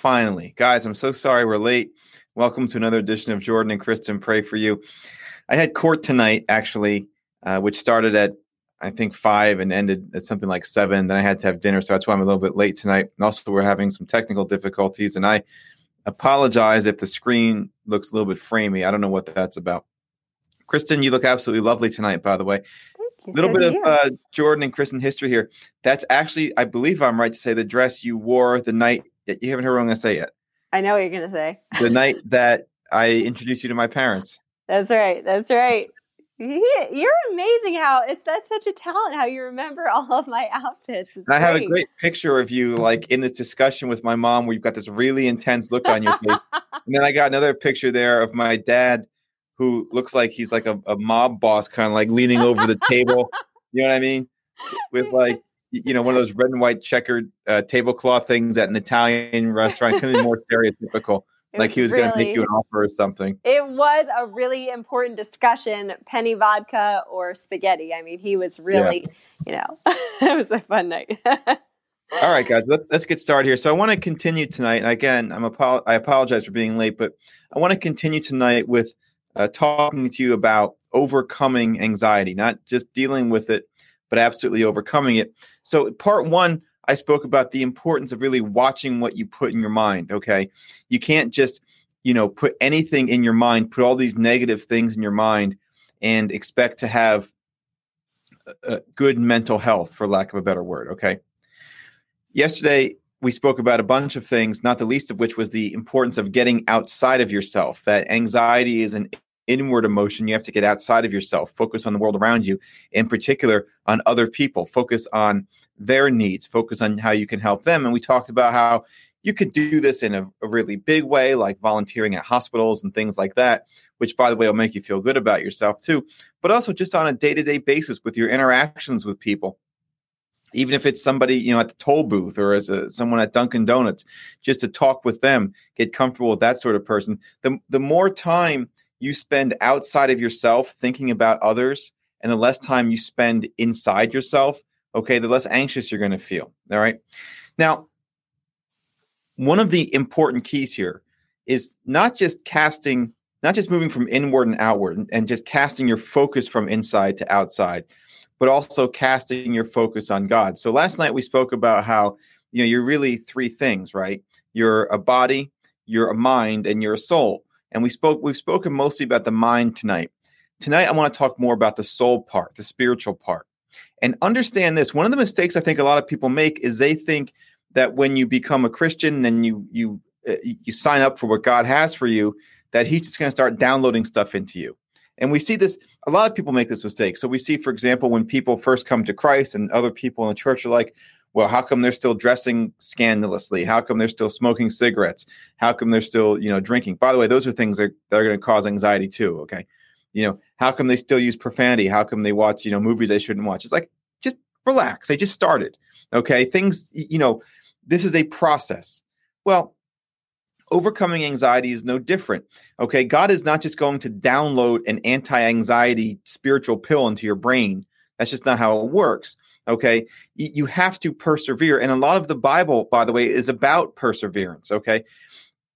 finally. Guys, I'm so sorry we're late. Welcome to another edition of Jordan and Kristen Pray for You. I had court tonight, actually, uh, which started at, I think, five and ended at something like seven. Then I had to have dinner, so that's why I'm a little bit late tonight. And also, we're having some technical difficulties, and I apologize if the screen looks a little bit framey. I don't know what that's about. Kristen, you look absolutely lovely tonight, by the way a little bit of uh, Jordan and Kristen history here. That's actually, I believe I'm right to say, the dress you wore the night. You haven't heard what I'm going to say yet. I know what you're going to say. The night that I introduced you to my parents. That's right. That's right. You're amazing how it's that's such a talent how you remember all of my outfits. I have a great picture of you like in this discussion with my mom where you've got this really intense look on your face. and then I got another picture there of my dad who looks like he's like a, a mob boss, kind of like leaning over the table. You know what I mean? With like you know one of those red and white checkered uh, tablecloth things at an Italian restaurant. Couldn't be more stereotypical. It like he was really, going to make you an offer or something. It was a really important discussion: penne vodka or spaghetti. I mean, he was really, yeah. you know, it was a fun night. All right, guys, let's, let's get started here. So I want to continue tonight. And again, I'm apo- I apologize for being late, but I want to continue tonight with uh, talking to you about overcoming anxiety, not just dealing with it, but absolutely overcoming it. So, part one, I spoke about the importance of really watching what you put in your mind. Okay. You can't just, you know, put anything in your mind, put all these negative things in your mind, and expect to have a good mental health, for lack of a better word. Okay. Yesterday, we spoke about a bunch of things, not the least of which was the importance of getting outside of yourself. That anxiety is an inward emotion. You have to get outside of yourself, focus on the world around you, in particular on other people, focus on their needs, focus on how you can help them. And we talked about how you could do this in a, a really big way, like volunteering at hospitals and things like that, which, by the way, will make you feel good about yourself too, but also just on a day to day basis with your interactions with people even if it's somebody you know at the toll booth or as a, someone at Dunkin' Donuts, just to talk with them, get comfortable with that sort of person. The the more time you spend outside of yourself thinking about others, and the less time you spend inside yourself, okay, the less anxious you're going to feel. All right. Now, one of the important keys here is not just casting, not just moving from inward and outward, and just casting your focus from inside to outside but also casting your focus on God. So last night we spoke about how you know you're really three things, right? You're a body, you're a mind, and you're a soul. And we spoke we've spoken mostly about the mind tonight. Tonight I want to talk more about the soul part, the spiritual part. And understand this, one of the mistakes I think a lot of people make is they think that when you become a Christian and you you uh, you sign up for what God has for you, that he's just going to start downloading stuff into you. And we see this, a lot of people make this mistake. So we see, for example, when people first come to Christ and other people in the church are like, well, how come they're still dressing scandalously? How come they're still smoking cigarettes? How come they're still, you know, drinking? By the way, those are things that, that are going to cause anxiety too. Okay. You know, how come they still use profanity? How come they watch, you know, movies they shouldn't watch? It's like, just relax. They just started. Okay. Things, you know, this is a process. Well, overcoming anxiety is no different. Okay, God is not just going to download an anti anxiety spiritual pill into your brain. That's just not how it works. Okay, you have to persevere. And a lot of the Bible, by the way, is about perseverance. Okay,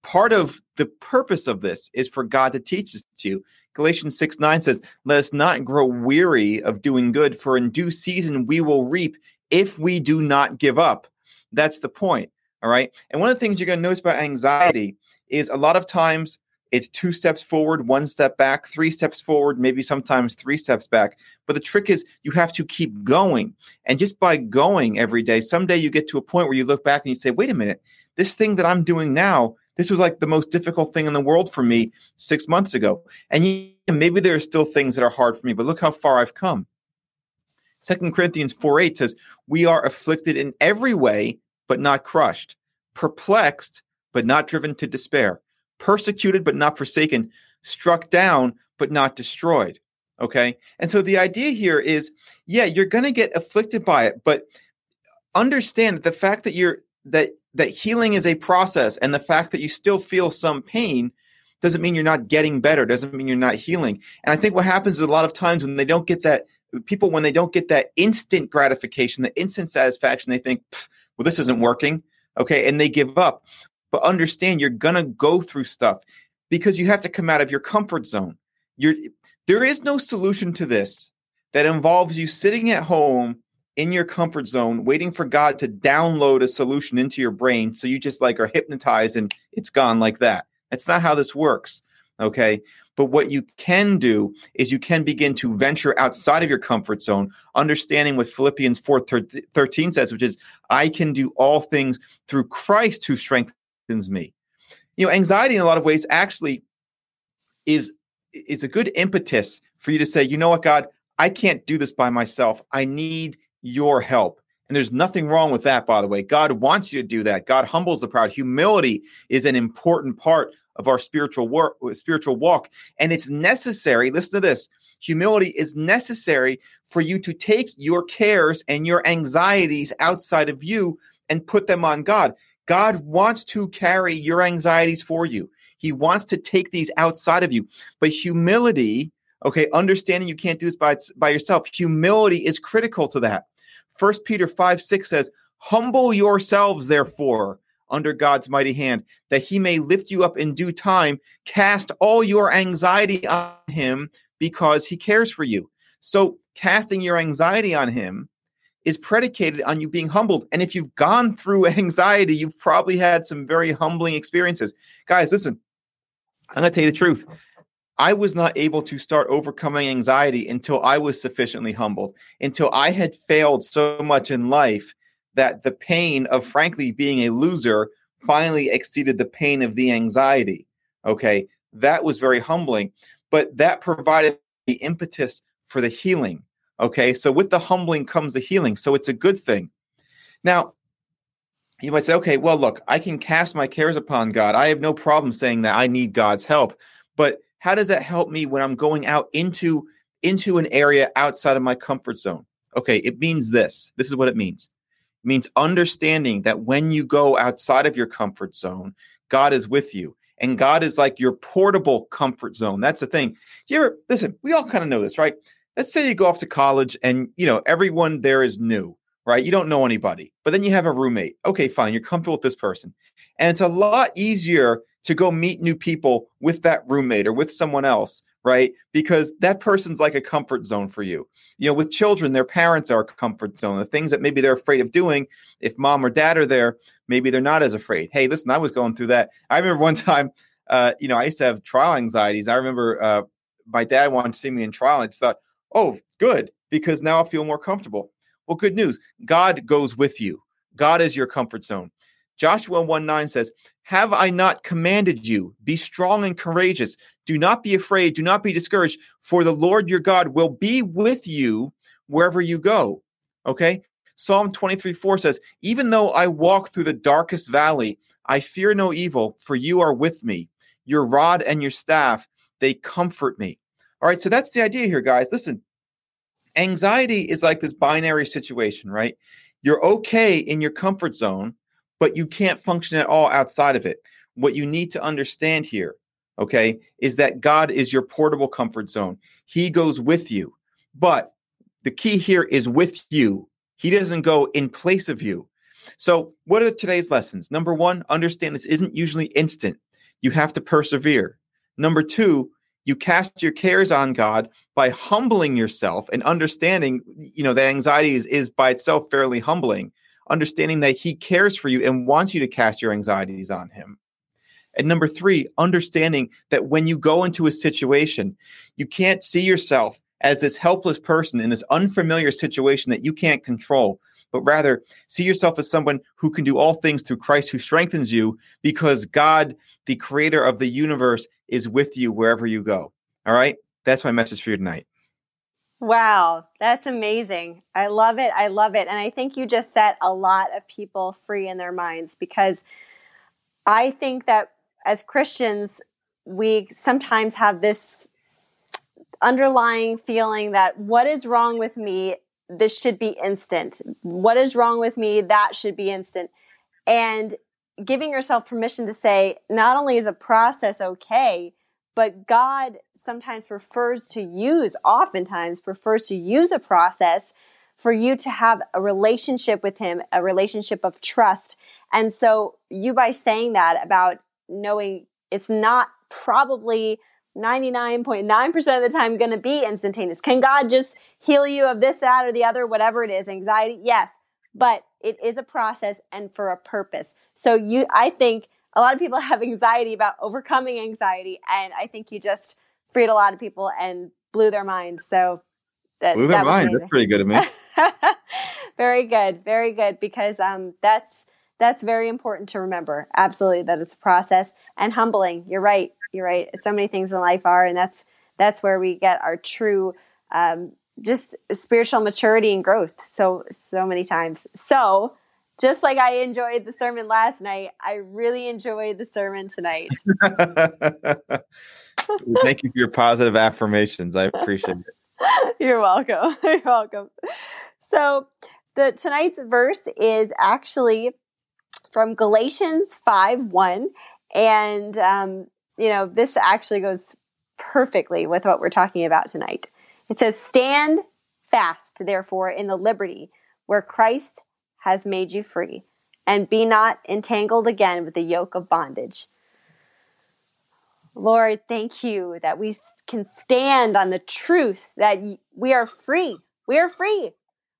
part of the purpose of this is for God to teach us to. Galatians 6 9 says, Let us not grow weary of doing good, for in due season we will reap if we do not give up. That's the point. All right. And one of the things you're going to notice about anxiety is a lot of times it's two steps forward, one step back, three steps forward, maybe sometimes three steps back. But the trick is you have to keep going. And just by going every day, someday you get to a point where you look back and you say, wait a minute, this thing that I'm doing now, this was like the most difficult thing in the world for me six months ago. And maybe there are still things that are hard for me, but look how far I've come. Second Corinthians 4 8 says, We are afflicted in every way, but not crushed, perplexed, but not driven to despair, persecuted, but not forsaken, struck down, but not destroyed. Okay. And so the idea here is yeah, you're going to get afflicted by it, but understand that the fact that you're, that, that healing is a process and the fact that you still feel some pain doesn't mean you're not getting better, doesn't mean you're not healing. And I think what happens is a lot of times when they don't get that, people, when they don't get that instant gratification, the instant satisfaction, they think, well, this isn't working. Okay. And they give up. But understand you're going to go through stuff because you have to come out of your comfort zone. You're, there is no solution to this that involves you sitting at home in your comfort zone waiting for God to download a solution into your brain so you just like are hypnotized and it's gone like that. That's not how this works. Okay. But what you can do is you can begin to venture outside of your comfort zone, understanding what Philippians 4 13 says, which is, I can do all things through Christ who strengthens me. You know, anxiety in a lot of ways actually is is a good impetus for you to say, you know what, God, I can't do this by myself. I need your help. And there's nothing wrong with that, by the way. God wants you to do that. God humbles the proud. Humility is an important part of our spiritual work, uh, spiritual walk, and it's necessary. Listen to this: humility is necessary for you to take your cares and your anxieties outside of you and put them on God. God wants to carry your anxieties for you. He wants to take these outside of you. But humility, okay, understanding you can't do this by, by yourself, humility is critical to that. First Peter 5 6 says, Humble yourselves, therefore, under God's mighty hand, that he may lift you up in due time. Cast all your anxiety on him because he cares for you. So, casting your anxiety on him is predicated on you being humbled. And if you've gone through anxiety, you've probably had some very humbling experiences. Guys, listen, I'm going to tell you the truth. I was not able to start overcoming anxiety until I was sufficiently humbled, until I had failed so much in life that the pain of, frankly, being a loser finally exceeded the pain of the anxiety. Okay. That was very humbling, but that provided the impetus for the healing. Okay. So with the humbling comes the healing. So it's a good thing. Now, you might say, okay, well, look, I can cast my cares upon God. I have no problem saying that I need God's help. But how does that help me when I'm going out into into an area outside of my comfort zone? Okay, it means this. This is what it means. It means understanding that when you go outside of your comfort zone, God is with you. And God is like your portable comfort zone. That's the thing. You ever listen, we all kind of know this, right? Let's say you go off to college and you know everyone there is new right? You don't know anybody, but then you have a roommate. Okay, fine. You're comfortable with this person. And it's a lot easier to go meet new people with that roommate or with someone else, right? Because that person's like a comfort zone for you. You know, with children, their parents are a comfort zone. The things that maybe they're afraid of doing, if mom or dad are there, maybe they're not as afraid. Hey, listen, I was going through that. I remember one time, uh, you know, I used to have trial anxieties. I remember uh, my dad wanted to see me in trial. I just thought, oh, good, because now I feel more comfortable. Well, good news. God goes with you. God is your comfort zone. Joshua 1 9 says, Have I not commanded you? Be strong and courageous. Do not be afraid. Do not be discouraged, for the Lord your God will be with you wherever you go. Okay. Psalm 23 4 says, Even though I walk through the darkest valley, I fear no evil, for you are with me. Your rod and your staff, they comfort me. All right. So that's the idea here, guys. Listen, anxiety is like this binary situation, right? You're okay in your comfort zone, but you can't function at all outside of it. What you need to understand here, okay, is that God is your portable comfort zone. He goes with you. But the key here is with you. He doesn't go in place of you. So, what are today's lessons? Number one, understand this isn't usually instant. You have to persevere. Number two, you cast your cares on God by humbling yourself and understanding, you know, that anxiety is, is by itself fairly humbling, understanding that He cares for you and wants you to cast your anxieties on Him. And number three, understanding that when you go into a situation, you can't see yourself as this helpless person in this unfamiliar situation that you can't control, but rather see yourself as someone who can do all things through Christ who strengthens you because God, the creator of the universe, is with you wherever you go. All right. That's my message for you tonight. Wow, that's amazing. I love it. I love it. And I think you just set a lot of people free in their minds because I think that as Christians, we sometimes have this underlying feeling that what is wrong with me? This should be instant. What is wrong with me? That should be instant. And giving yourself permission to say, not only is a process okay, but God sometimes prefers to use, oftentimes prefers to use a process for you to have a relationship with Him, a relationship of trust. And so, you by saying that about knowing it's not probably 99.9% of the time going to be instantaneous. Can God just heal you of this, that, or the other, whatever it is? Anxiety? Yes. But it is a process and for a purpose. So you, I think a lot of people have anxiety about overcoming anxiety. And I think you just freed a lot of people and blew their mind. So that, blew their that mind. That's pretty good of me. very good. Very good. Because um, that's, that's very important to remember. Absolutely, that it's a process and humbling. You're right. You're right. So many things in life are, and that's that's where we get our true, um, just spiritual maturity and growth. So so many times. So just like I enjoyed the sermon last night, I really enjoyed the sermon tonight. Thank you for your positive affirmations. I appreciate it. You're welcome. You're welcome. So the tonight's verse is actually from Galatians 5 1. And, um, you know, this actually goes perfectly with what we're talking about tonight. It says, Stand fast, therefore, in the liberty where Christ has made you free, and be not entangled again with the yoke of bondage. Lord, thank you that we can stand on the truth that we are free. We are free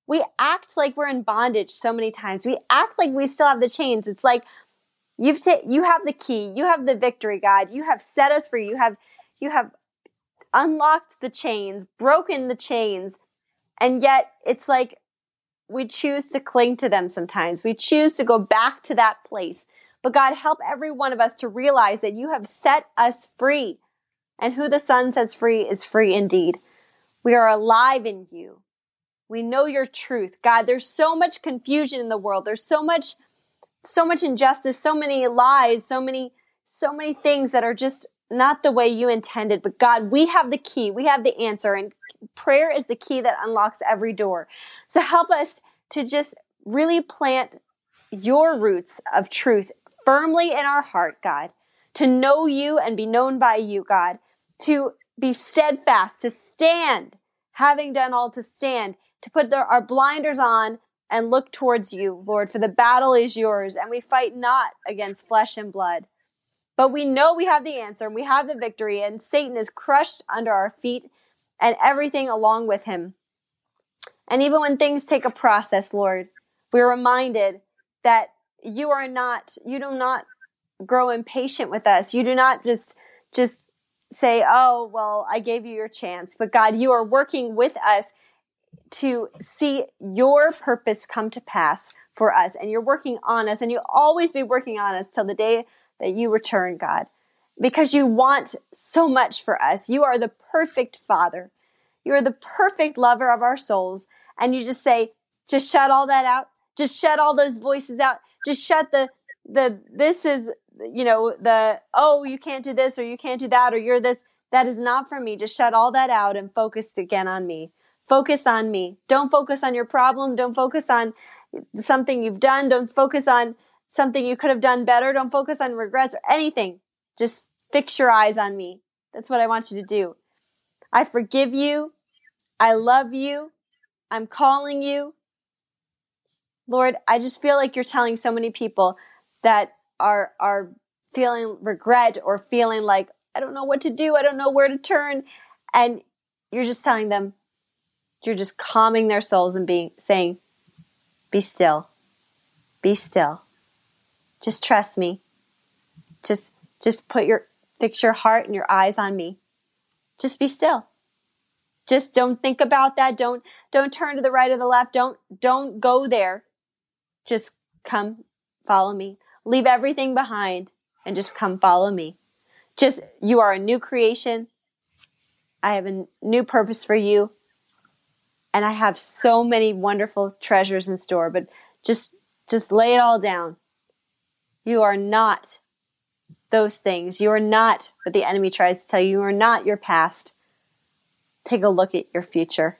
we act like we're in bondage so many times. We act like we still have the chains. It's like you've said you have the key, you have the victory, God. You have set us free. You have you have unlocked the chains, broken the chains, and yet it's like we choose to cling to them sometimes. We choose to go back to that place. But God, help every one of us to realize that you have set us free. And who the Son sets free is free indeed. We are alive in you. We know your truth. God, there's so much confusion in the world. There's so much so much injustice, so many lies, so many so many things that are just not the way you intended. But God, we have the key. We have the answer and prayer is the key that unlocks every door. So help us to just really plant your roots of truth firmly in our heart, God, to know you and be known by you, God, to be steadfast, to stand, having done all to stand, to put our blinders on and look towards you, Lord, for the battle is yours, and we fight not against flesh and blood. But we know we have the answer and we have the victory, and Satan is crushed under our feet and everything along with him. And even when things take a process, Lord, we're reminded that you are not, you do not grow impatient with us. You do not just, just say, oh, well, I gave you your chance. But God, you are working with us to see your purpose come to pass for us. And you're working on us, and you'll always be working on us till the day that you return, God, because you want so much for us. You are the perfect Father, you are the perfect lover of our souls. And you just say, just shut all that out, just shut all those voices out, just shut the the this is you know the oh you can't do this or you can't do that or you're this that is not for me just shut all that out and focus again on me Focus on me. Don't focus on your problem. Don't focus on something you've done. Don't focus on something you could have done better. Don't focus on regrets or anything. Just fix your eyes on me. That's what I want you to do. I forgive you. I love you. I'm calling you. Lord, I just feel like you're telling so many people that are are feeling regret or feeling like I don't know what to do, I don't know where to turn, and you're just telling them you're just calming their souls and being saying, "Be still. Be still. Just trust me. Just just put your fix your heart and your eyes on me. Just be still. Just don't think about that. Don't don't turn to the right or the left. Don't don't go there. Just come follow me. Leave everything behind and just come follow me. Just you are a new creation. I have a new purpose for you and I have so many wonderful treasures in store, but just just lay it all down. You are not those things. You are not what the enemy tries to tell you. You are not your past. Take a look at your future.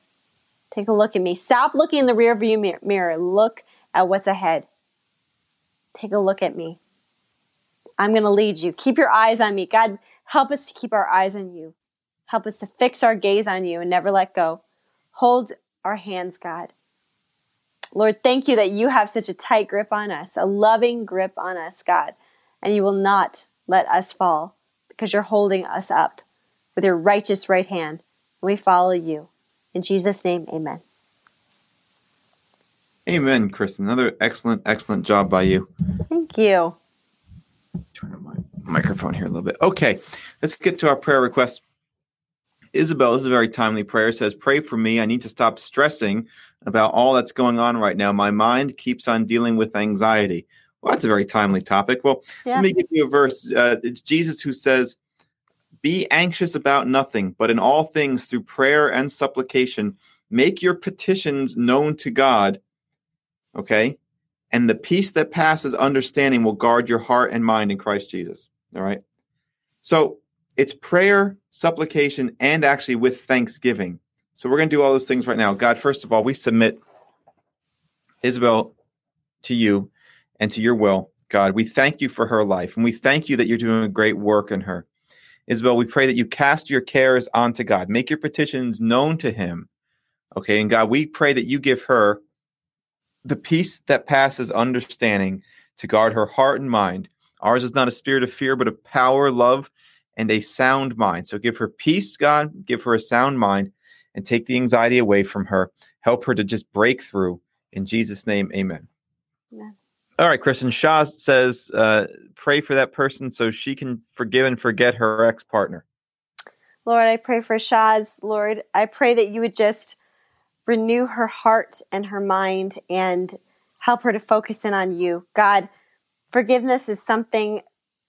Take a look at me. Stop looking in the rearview mirror. Look at what's ahead. Take a look at me. I'm going to lead you. Keep your eyes on me. God, help us to keep our eyes on you. Help us to fix our gaze on you and never let go. Hold our hands, God. Lord, thank you that you have such a tight grip on us, a loving grip on us, God, and you will not let us fall because you're holding us up with your righteous right hand. We follow you. In Jesus' name, amen. Amen, Chris. Another excellent, excellent job by you. Thank you. Turn on my microphone here a little bit. Okay, let's get to our prayer request. Isabel, this is a very timely prayer. Says, Pray for me. I need to stop stressing about all that's going on right now. My mind keeps on dealing with anxiety. Well, that's a very timely topic. Well, yes. let me give you a verse. Uh, it's Jesus who says, Be anxious about nothing, but in all things through prayer and supplication, make your petitions known to God. Okay? And the peace that passes understanding will guard your heart and mind in Christ Jesus. All right? So it's prayer, supplication, and actually with thanksgiving. So we're going to do all those things right now. God, first of all, we submit Isabel to you and to your will. God, we thank you for her life and we thank you that you're doing a great work in her. Isabel, we pray that you cast your cares onto God, make your petitions known to him. Okay, and God, we pray that you give her the peace that passes understanding to guard her heart and mind. Ours is not a spirit of fear, but of power, love, and a sound mind. So give her peace, God, give her a sound mind, and take the anxiety away from her. Help her to just break through. In Jesus' name, amen. All right, Kristen. Shah says, uh, pray for that person so she can forgive and forget her ex partner. Lord, I pray for Shaz. Lord, I pray that you would just renew her heart and her mind and help her to focus in on you. God, forgiveness is something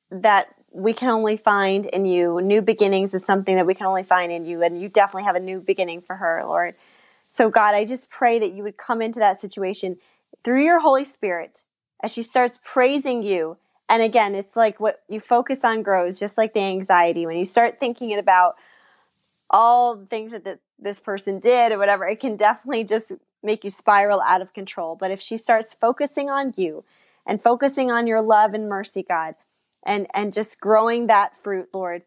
that we can only find in you. New beginnings is something that we can only find in you. And you definitely have a new beginning for her, Lord. So, God, I just pray that you would come into that situation through your Holy Spirit as she starts praising you. And again, it's like what you focus on grows, just like the anxiety. When you start thinking about all the things that the, this person did or whatever, it can definitely just make you spiral out of control. But if she starts focusing on you and focusing on your love and mercy, God, and and just growing that fruit, Lord.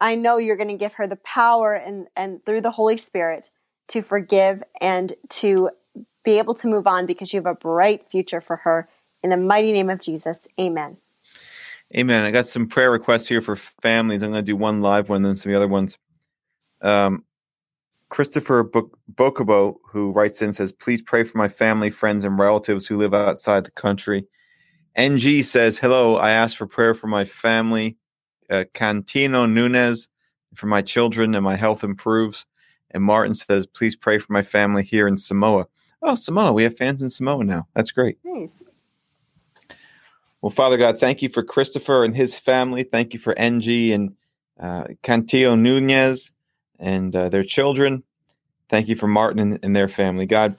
I know you're going to give her the power and and through the Holy Spirit to forgive and to be able to move on because you have a bright future for her. In the mighty name of Jesus, amen. Amen. I got some prayer requests here for families. I'm going to do one live one, then some of the other ones. Um, Christopher Bokobo, who writes in, says, Please pray for my family, friends, and relatives who live outside the country. NG says, Hello, I ask for prayer for my family, uh, Cantino Nunez, for my children, and my health improves. And Martin says, Please pray for my family here in Samoa. Oh, Samoa. We have fans in Samoa now. That's great. Nice. Well, Father God, thank you for Christopher and his family. Thank you for NG and uh, Cantillo Nunez and uh, their children. Thank you for Martin and, and their family. God,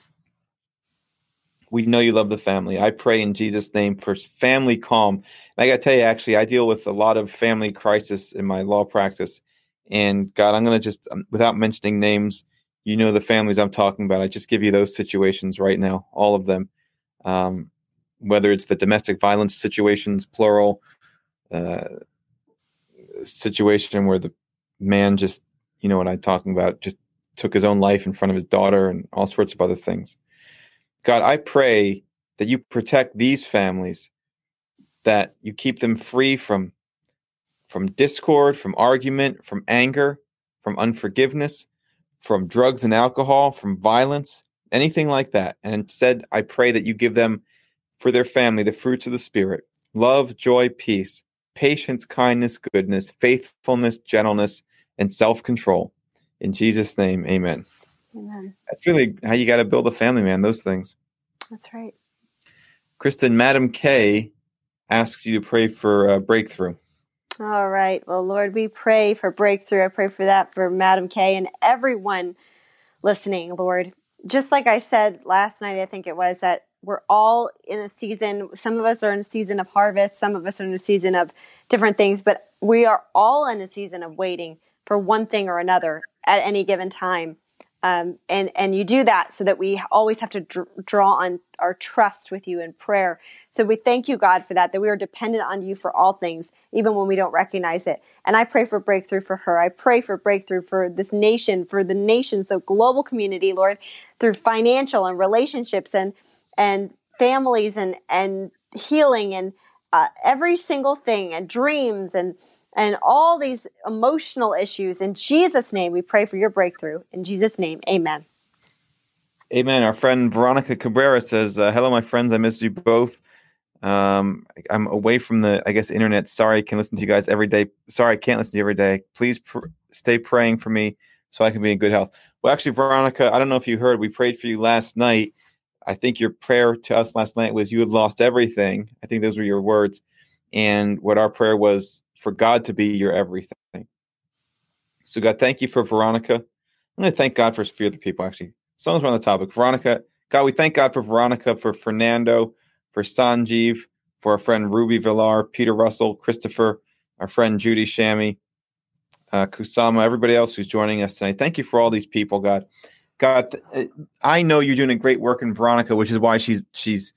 we know you love the family. I pray in Jesus' name for family calm. And I got to tell you, actually, I deal with a lot of family crisis in my law practice. And God, I'm going to just, um, without mentioning names, you know the families I'm talking about. I just give you those situations right now, all of them. Um, whether it's the domestic violence situations, plural, uh, situation where the man just, you know what I'm talking about, just took his own life in front of his daughter and all sorts of other things. God, I pray that you protect these families, that you keep them free from from discord, from argument, from anger, from unforgiveness, from drugs and alcohol, from violence, anything like that. And instead, I pray that you give them for their family the fruits of the Spirit love, joy, peace, patience, kindness, goodness, faithfulness, gentleness, and self control. In Jesus' name, amen. Amen. That's really how you got to build a family, man. Those things. That's right. Kristen, Madam K asks you to pray for a breakthrough. All right. Well, Lord, we pray for breakthrough. I pray for that for Madam K and everyone listening, Lord. Just like I said last night, I think it was that we're all in a season. Some of us are in a season of harvest. Some of us are in a season of different things, but we are all in a season of waiting for one thing or another at any given time. Um, and and you do that so that we always have to dr- draw on our trust with you in prayer. So we thank you, God, for that. That we are dependent on you for all things, even when we don't recognize it. And I pray for breakthrough for her. I pray for breakthrough for this nation, for the nations, the global community, Lord, through financial and relationships and and families and and healing and uh, every single thing and dreams and and all these emotional issues. In Jesus' name, we pray for your breakthrough. In Jesus' name, amen. Amen. Our friend Veronica Cabrera says, uh, Hello, my friends. I missed you both. Um, I'm away from the, I guess, internet. Sorry, I can listen to you guys every day. Sorry, I can't listen to you every day. Please pr- stay praying for me so I can be in good health. Well, actually, Veronica, I don't know if you heard, we prayed for you last night. I think your prayer to us last night was you had lost everything. I think those were your words. And what our prayer was for God to be your everything. So, God, thank you for Veronica. I'm going to thank God for a few other people, actually. We're on the topic, Veronica, God, we thank God for Veronica, for Fernando, for Sanjeev, for our friend Ruby Villar, Peter Russell, Christopher, our friend Judy Shammy, uh, Kusama, everybody else who's joining us tonight. Thank you for all these people, God. God, uh, I know you're doing a great work in Veronica, which is why she's she's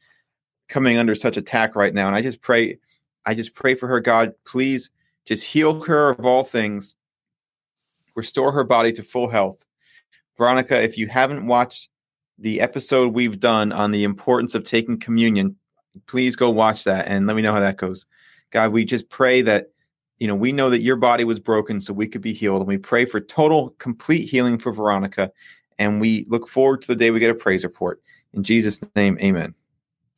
coming under such attack right now. And I just pray, I just pray for her, God. Please just heal her of all things, restore her body to full health. Veronica, if you haven't watched the episode we've done on the importance of taking communion, please go watch that and let me know how that goes. God, we just pray that, you know, we know that your body was broken so we could be healed. And we pray for total, complete healing for Veronica. And we look forward to the day we get a praise report. In Jesus' name, amen.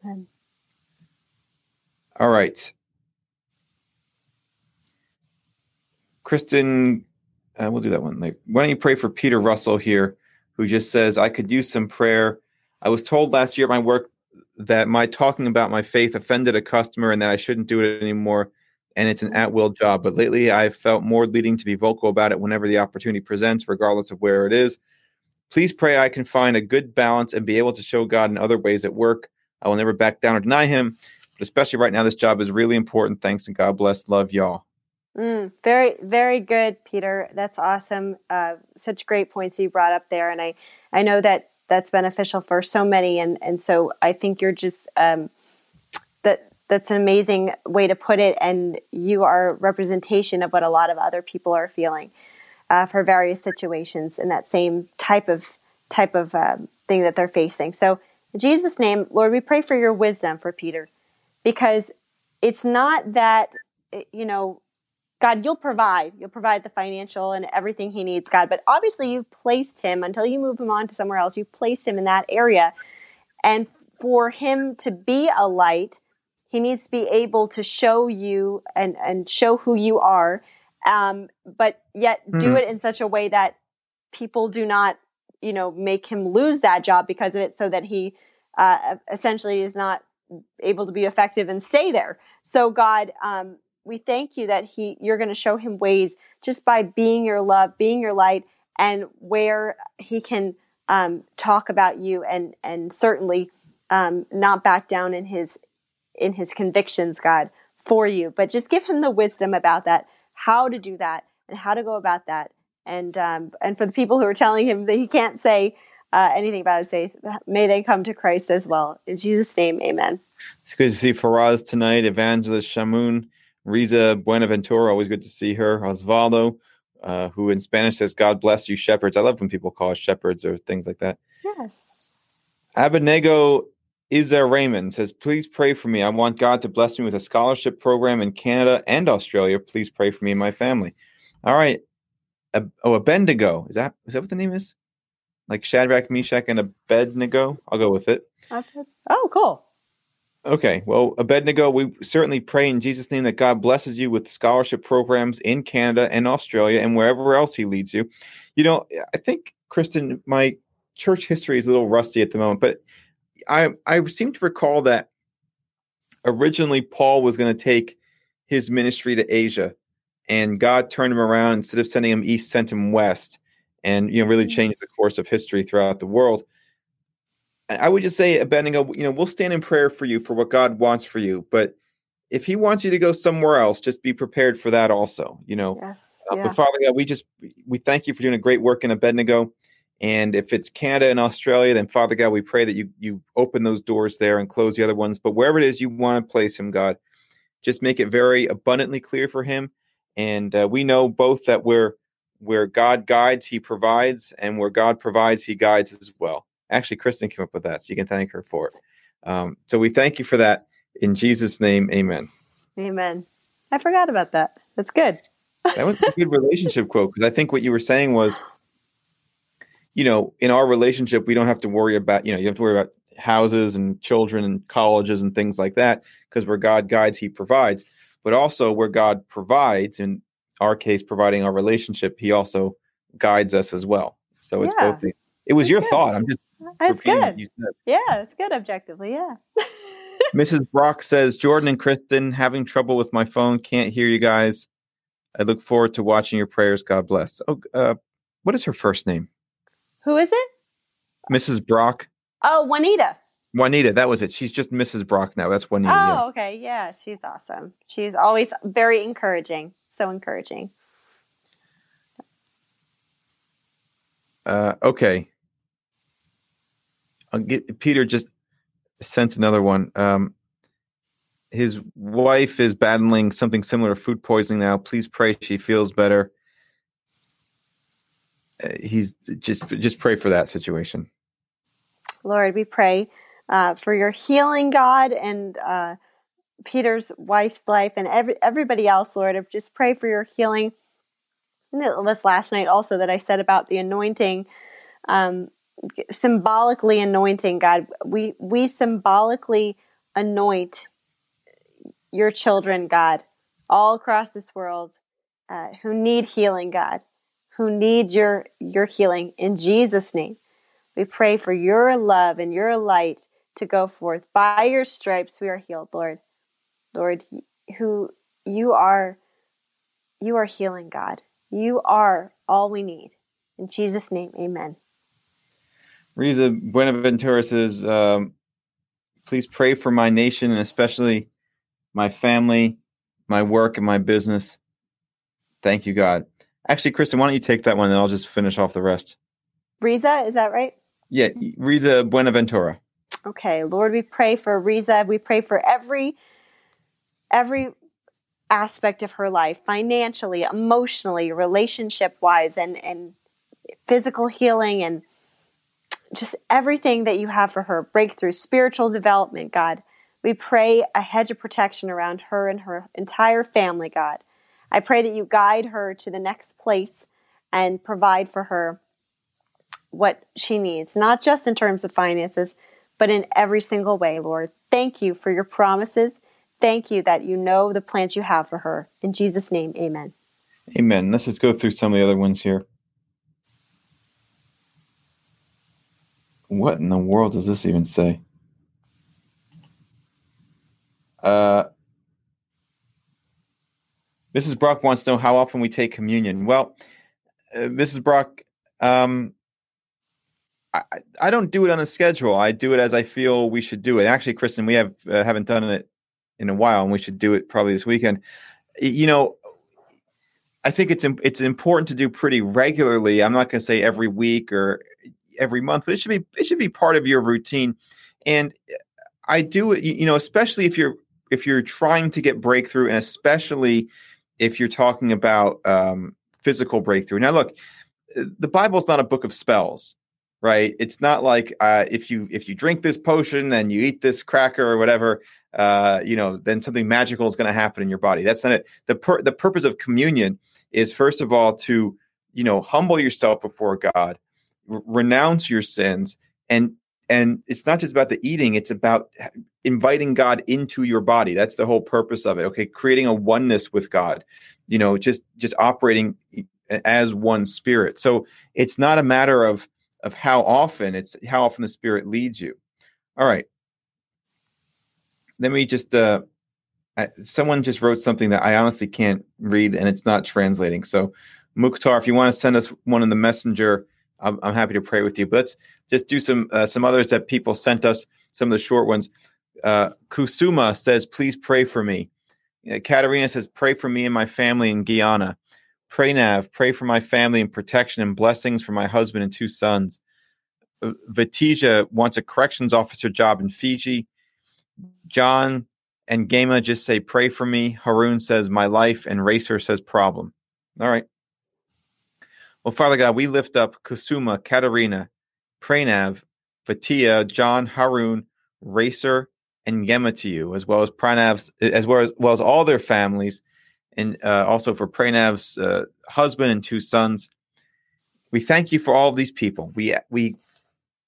amen. All right. Kristen, uh, we'll do that one. Like, why don't you pray for Peter Russell here, who just says, I could use some prayer. I was told last year at my work that my talking about my faith offended a customer and that I shouldn't do it anymore. And it's an at will job. But lately, I've felt more leading to be vocal about it whenever the opportunity presents, regardless of where it is. Please pray I can find a good balance and be able to show God in other ways at work. I will never back down or deny Him, but especially right now, this job is really important. Thanks and God bless. Love y'all. Mm, very, very good, Peter. That's awesome. Uh, such great points you brought up there, and I, I know that that's beneficial for so many, and and so I think you're just um, that that's an amazing way to put it, and you are representation of what a lot of other people are feeling uh, for various situations in that same type of type of uh, thing that they're facing. So, in Jesus' name, Lord, we pray for your wisdom for Peter, because it's not that you know God, you'll provide. You'll provide the financial and everything he needs, God. But obviously, you've placed him until you move him on to somewhere else. You've placed him in that area. And for him to be a light, he needs to be able to show you and, and show who you are, um, but yet do mm-hmm. it in such a way that people do not, you know, make him lose that job because of it so that he uh, essentially is not able to be effective and stay there. So, God, um, we thank you that he you're going to show him ways just by being your love being your light and where he can um, talk about you and and certainly um, not back down in his in his convictions god for you. But just give him the wisdom about that how to do that and how to go about that. And um, and for the people who are telling him that he can't say uh, anything about his faith may they come to christ as well. In jesus name amen. It's good to see faraz tonight evangelist shamoun Riza Buenaventura, always good to see her. Osvaldo, uh, who in Spanish says, God bless you, shepherds. I love when people call us shepherds or things like that. Yes. Abednego Iza Raymond says, Please pray for me. I want God to bless me with a scholarship program in Canada and Australia. Please pray for me and my family. All right. oh, Abednego. Is that is that what the name is? Like Shadrach, Meshach, and Abednego? I'll go with it. Oh, cool. Okay, well, Abednego, we certainly pray in Jesus' name that God blesses you with scholarship programs in Canada and Australia and wherever else He leads you. You know, I think, Kristen, my church history is a little rusty at the moment, but I I seem to recall that originally Paul was going to take his ministry to Asia, and God turned him around instead of sending him east, sent him west, and you know really mm. changed the course of history throughout the world I would just say, Abednego, you know, we'll stand in prayer for you for what God wants for you. But if He wants you to go somewhere else, just be prepared for that also. You know. Yes. Uh. But Father God, we just we thank you for doing a great work in Abednego. And if it's Canada and Australia, then Father God, we pray that you you open those doors there and close the other ones. But wherever it is you want to place him, God, just make it very abundantly clear for him. And uh, we know both that where where God guides, He provides, and where God provides, He guides as well. Actually, Kristen came up with that, so you can thank her for it. Um, so we thank you for that in Jesus' name, Amen. Amen. I forgot about that. That's good. That was a good relationship quote because I think what you were saying was, you know, in our relationship, we don't have to worry about, you know, you have to worry about houses and children and colleges and things like that because where God guides, He provides. But also where God provides, in our case, providing our relationship, He also guides us as well. So it's Yeah. both. The, it was That's your good. thought. I'm just That's good. Yeah, it's good objectively. Yeah. Mrs. Brock says, Jordan and Kristen, having trouble with my phone, can't hear you guys. I look forward to watching your prayers. God bless. Oh, uh, what is her first name? Who is it? Mrs. Brock. Oh, Juanita. Juanita, that was it. She's just Mrs. Brock now. That's Juanita. Oh, okay. Yeah, she's awesome. She's always very encouraging. So encouraging. Uh, okay. Get, Peter just sent another one. Um, his wife is battling something similar to food poisoning now. Please pray she feels better. Uh, he's just just pray for that situation. Lord, we pray uh, for your healing, God, and uh, Peter's wife's life, and every, everybody else, Lord. I just pray for your healing. This last night, also, that I said about the anointing, um, symbolically anointing, God. We we symbolically anoint your children, God, all across this world, uh, who need healing, God, who need your your healing in Jesus' name. We pray for your love and your light to go forth. By your stripes we are healed, Lord. Lord, who you are you are healing, God. You are all we need. In Jesus' name, amen. Riza Buenaventura says, um, please pray for my nation and especially my family, my work, and my business. Thank you, God. Actually, Kristen, why don't you take that one and I'll just finish off the rest. Riza, is that right? Yeah, Riza Buenaventura. Okay, Lord, we pray for Riza. We pray for every every aspect of her life, financially, emotionally, relationship wise, and and physical healing, and just everything that you have for her. Breakthrough, spiritual development, God. We pray a hedge of protection around her and her entire family, God. I pray that you guide her to the next place and provide for her what she needs, not just in terms of finances, but in every single way, Lord. Thank you for your promises. Thank you that you know the plans you have for her. In Jesus' name, amen. Amen. Let's just go through some of the other ones here. What in the world does this even say? Uh, Mrs. Brock wants to know how often we take communion. Well, uh, Mrs. Brock, um, I, I- don't do it on a schedule. I do it as I feel we should do it. Actually, Kristen, we have uh, haven't done it in a while, and we should do it probably this weekend. You know, I think it's it's important to do pretty regularly. I'm not going to say every week or every month, but it should be it should be part of your routine. And I do it, you know, especially if you're if you're trying to get breakthrough, and especially if you're talking about um, physical breakthrough. Now, look, the Bible's not a book of spells, right? It's not like uh, if you if you drink this potion and you eat this cracker or whatever, uh, you know, then something magical is going to happen in your body. That's not it. the pur- The purpose of communion is first of all to you know humble yourself before God, renounce your sins, and and it's not just about the eating; it's about inviting God into your body. That's the whole purpose of it. Okay, creating a oneness with God. You know, just just operating as one spirit. So it's not a matter of of how often; it's how often the Spirit leads you. All right. Let me just. Uh, I, someone just wrote something that I honestly can't read, and it's not translating. So, Mukhtar, if you want to send us one in the messenger, I'm, I'm happy to pray with you. But let's just do some uh, some others that people sent us. Some of the short ones. Uh, Kusuma says, "Please pray for me." Uh, Katerina says, "Pray for me and my family in Guyana." Pranav, pray for my family and protection and blessings for my husband and two sons. Vitija wants a corrections officer job in Fiji. John and Gama just say, pray for me. Haroon says, my life. And Racer says, problem. All right. Well, Father God, we lift up Kusuma, Katerina, Pranav, Fatia, John, Harun, Racer, and Yema to you, as well as Pranav's, as well as, well as all their families, and uh, also for Pranav's uh, husband and two sons. We thank you for all of these people. We we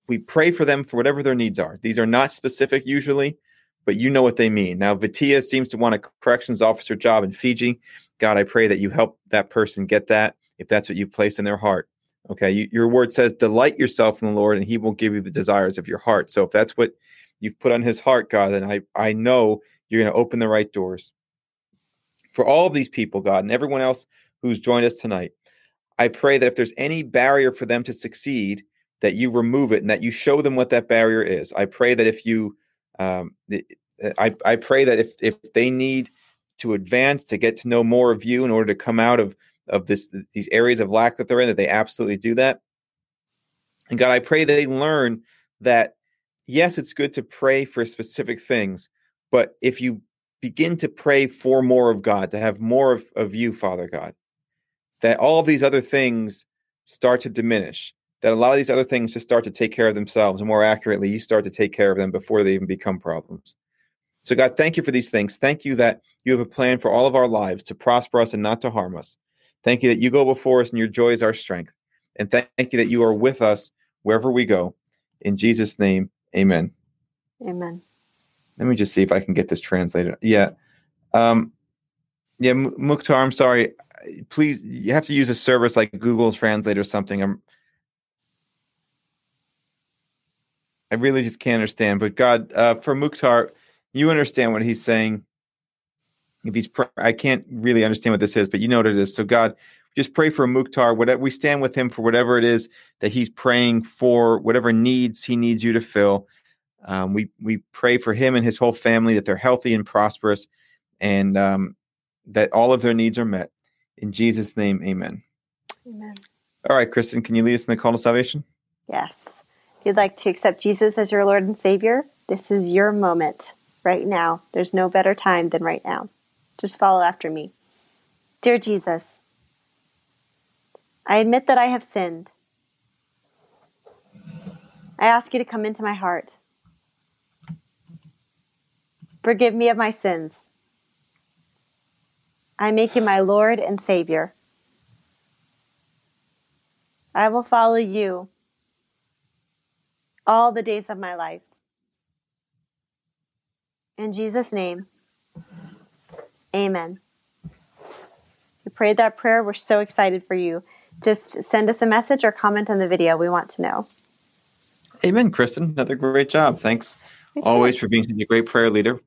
we pray for them for whatever their needs are. These are not specific usually, but you know what they mean. Now, Vitia seems to want a corrections officer job in Fiji. God, I pray that you help that person get that if that's what you place in their heart. Okay, you, your word says, delight yourself in the Lord, and He will give you the desires of your heart. So, if that's what you've put on His heart, God, then I I know you're going to open the right doors for all of these people, God, and everyone else who's joined us tonight. I pray that if there's any barrier for them to succeed, that you remove it and that you show them what that barrier is. I pray that if you, um, I, I pray that if if they need to advance to get to know more of you in order to come out of of this these areas of lack that they're in, that they absolutely do that. And God, I pray they learn that yes, it's good to pray for specific things, but if you begin to pray for more of God, to have more of, of you, Father God, that all of these other things start to diminish, that a lot of these other things just start to take care of themselves. And more accurately, you start to take care of them before they even become problems. So, God, thank you for these things. Thank you that you have a plan for all of our lives to prosper us and not to harm us. Thank you that you go before us and your joy is our strength. And thank you that you are with us wherever we go. In Jesus' name, amen. Amen. Let me just see if I can get this translated. Yeah. Um, yeah, Mukhtar, I'm sorry. Please, you have to use a service like Google Translate or something. I'm, I really just can't understand. But God, uh, for Mukhtar, you understand what he's saying. If he's, pr- I can't really understand what this is, but you know what it is. So God, just pray for Mukhtar. Whatever we stand with him for whatever it is that he's praying for, whatever needs he needs you to fill. Um, we we pray for him and his whole family that they're healthy and prosperous, and um, that all of their needs are met. In Jesus' name, Amen. Amen. All right, Kristen, can you lead us in the call to salvation? Yes. If you'd like to accept Jesus as your Lord and Savior, this is your moment right now. There's no better time than right now. Just follow after me. Dear Jesus, I admit that I have sinned. I ask you to come into my heart. Forgive me of my sins. I make you my Lord and Savior. I will follow you all the days of my life. In Jesus' name, amen. We prayed that prayer. We're so excited for you. Just send us a message or comment on the video. We want to know. Amen, Kristen. Another great job. Thanks always for being such a great prayer leader.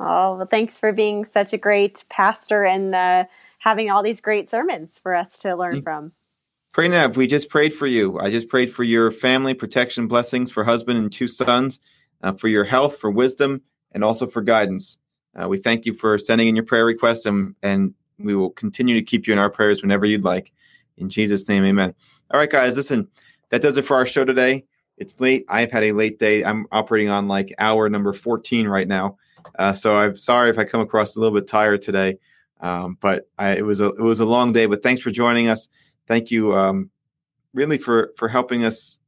Oh, well, thanks for being such a great pastor and uh, having all these great sermons for us to learn mm-hmm. from. Pranav, we just prayed for you. I just prayed for your family, protection, blessings for husband and two sons, uh, for your health, for wisdom, and also for guidance. Uh, we thank you for sending in your prayer requests, and, and we will continue to keep you in our prayers whenever you'd like. In Jesus' name, amen. All right, guys, listen, that does it for our show today. It's late. I've had a late day. I'm operating on like hour number 14 right now. Uh, so I'm sorry if I come across a little bit tired today, um, but I, it was a it was a long day. But thanks for joining us. Thank you, um, really for for helping us.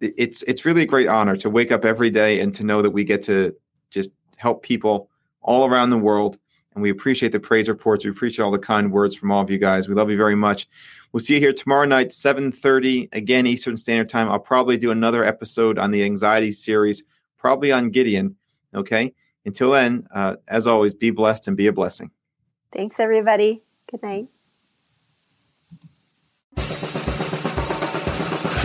It's it's really a great honor to wake up every day and to know that we get to just help people all around the world. And we appreciate the praise reports. We appreciate all the kind words from all of you guys. We love you very much. We'll see you here tomorrow night, 7:30 again Eastern Standard Time. I'll probably do another episode on the anxiety series, probably on Gideon. Okay. Until then, uh, as always, be blessed and be a blessing. Thanks, everybody. Good night.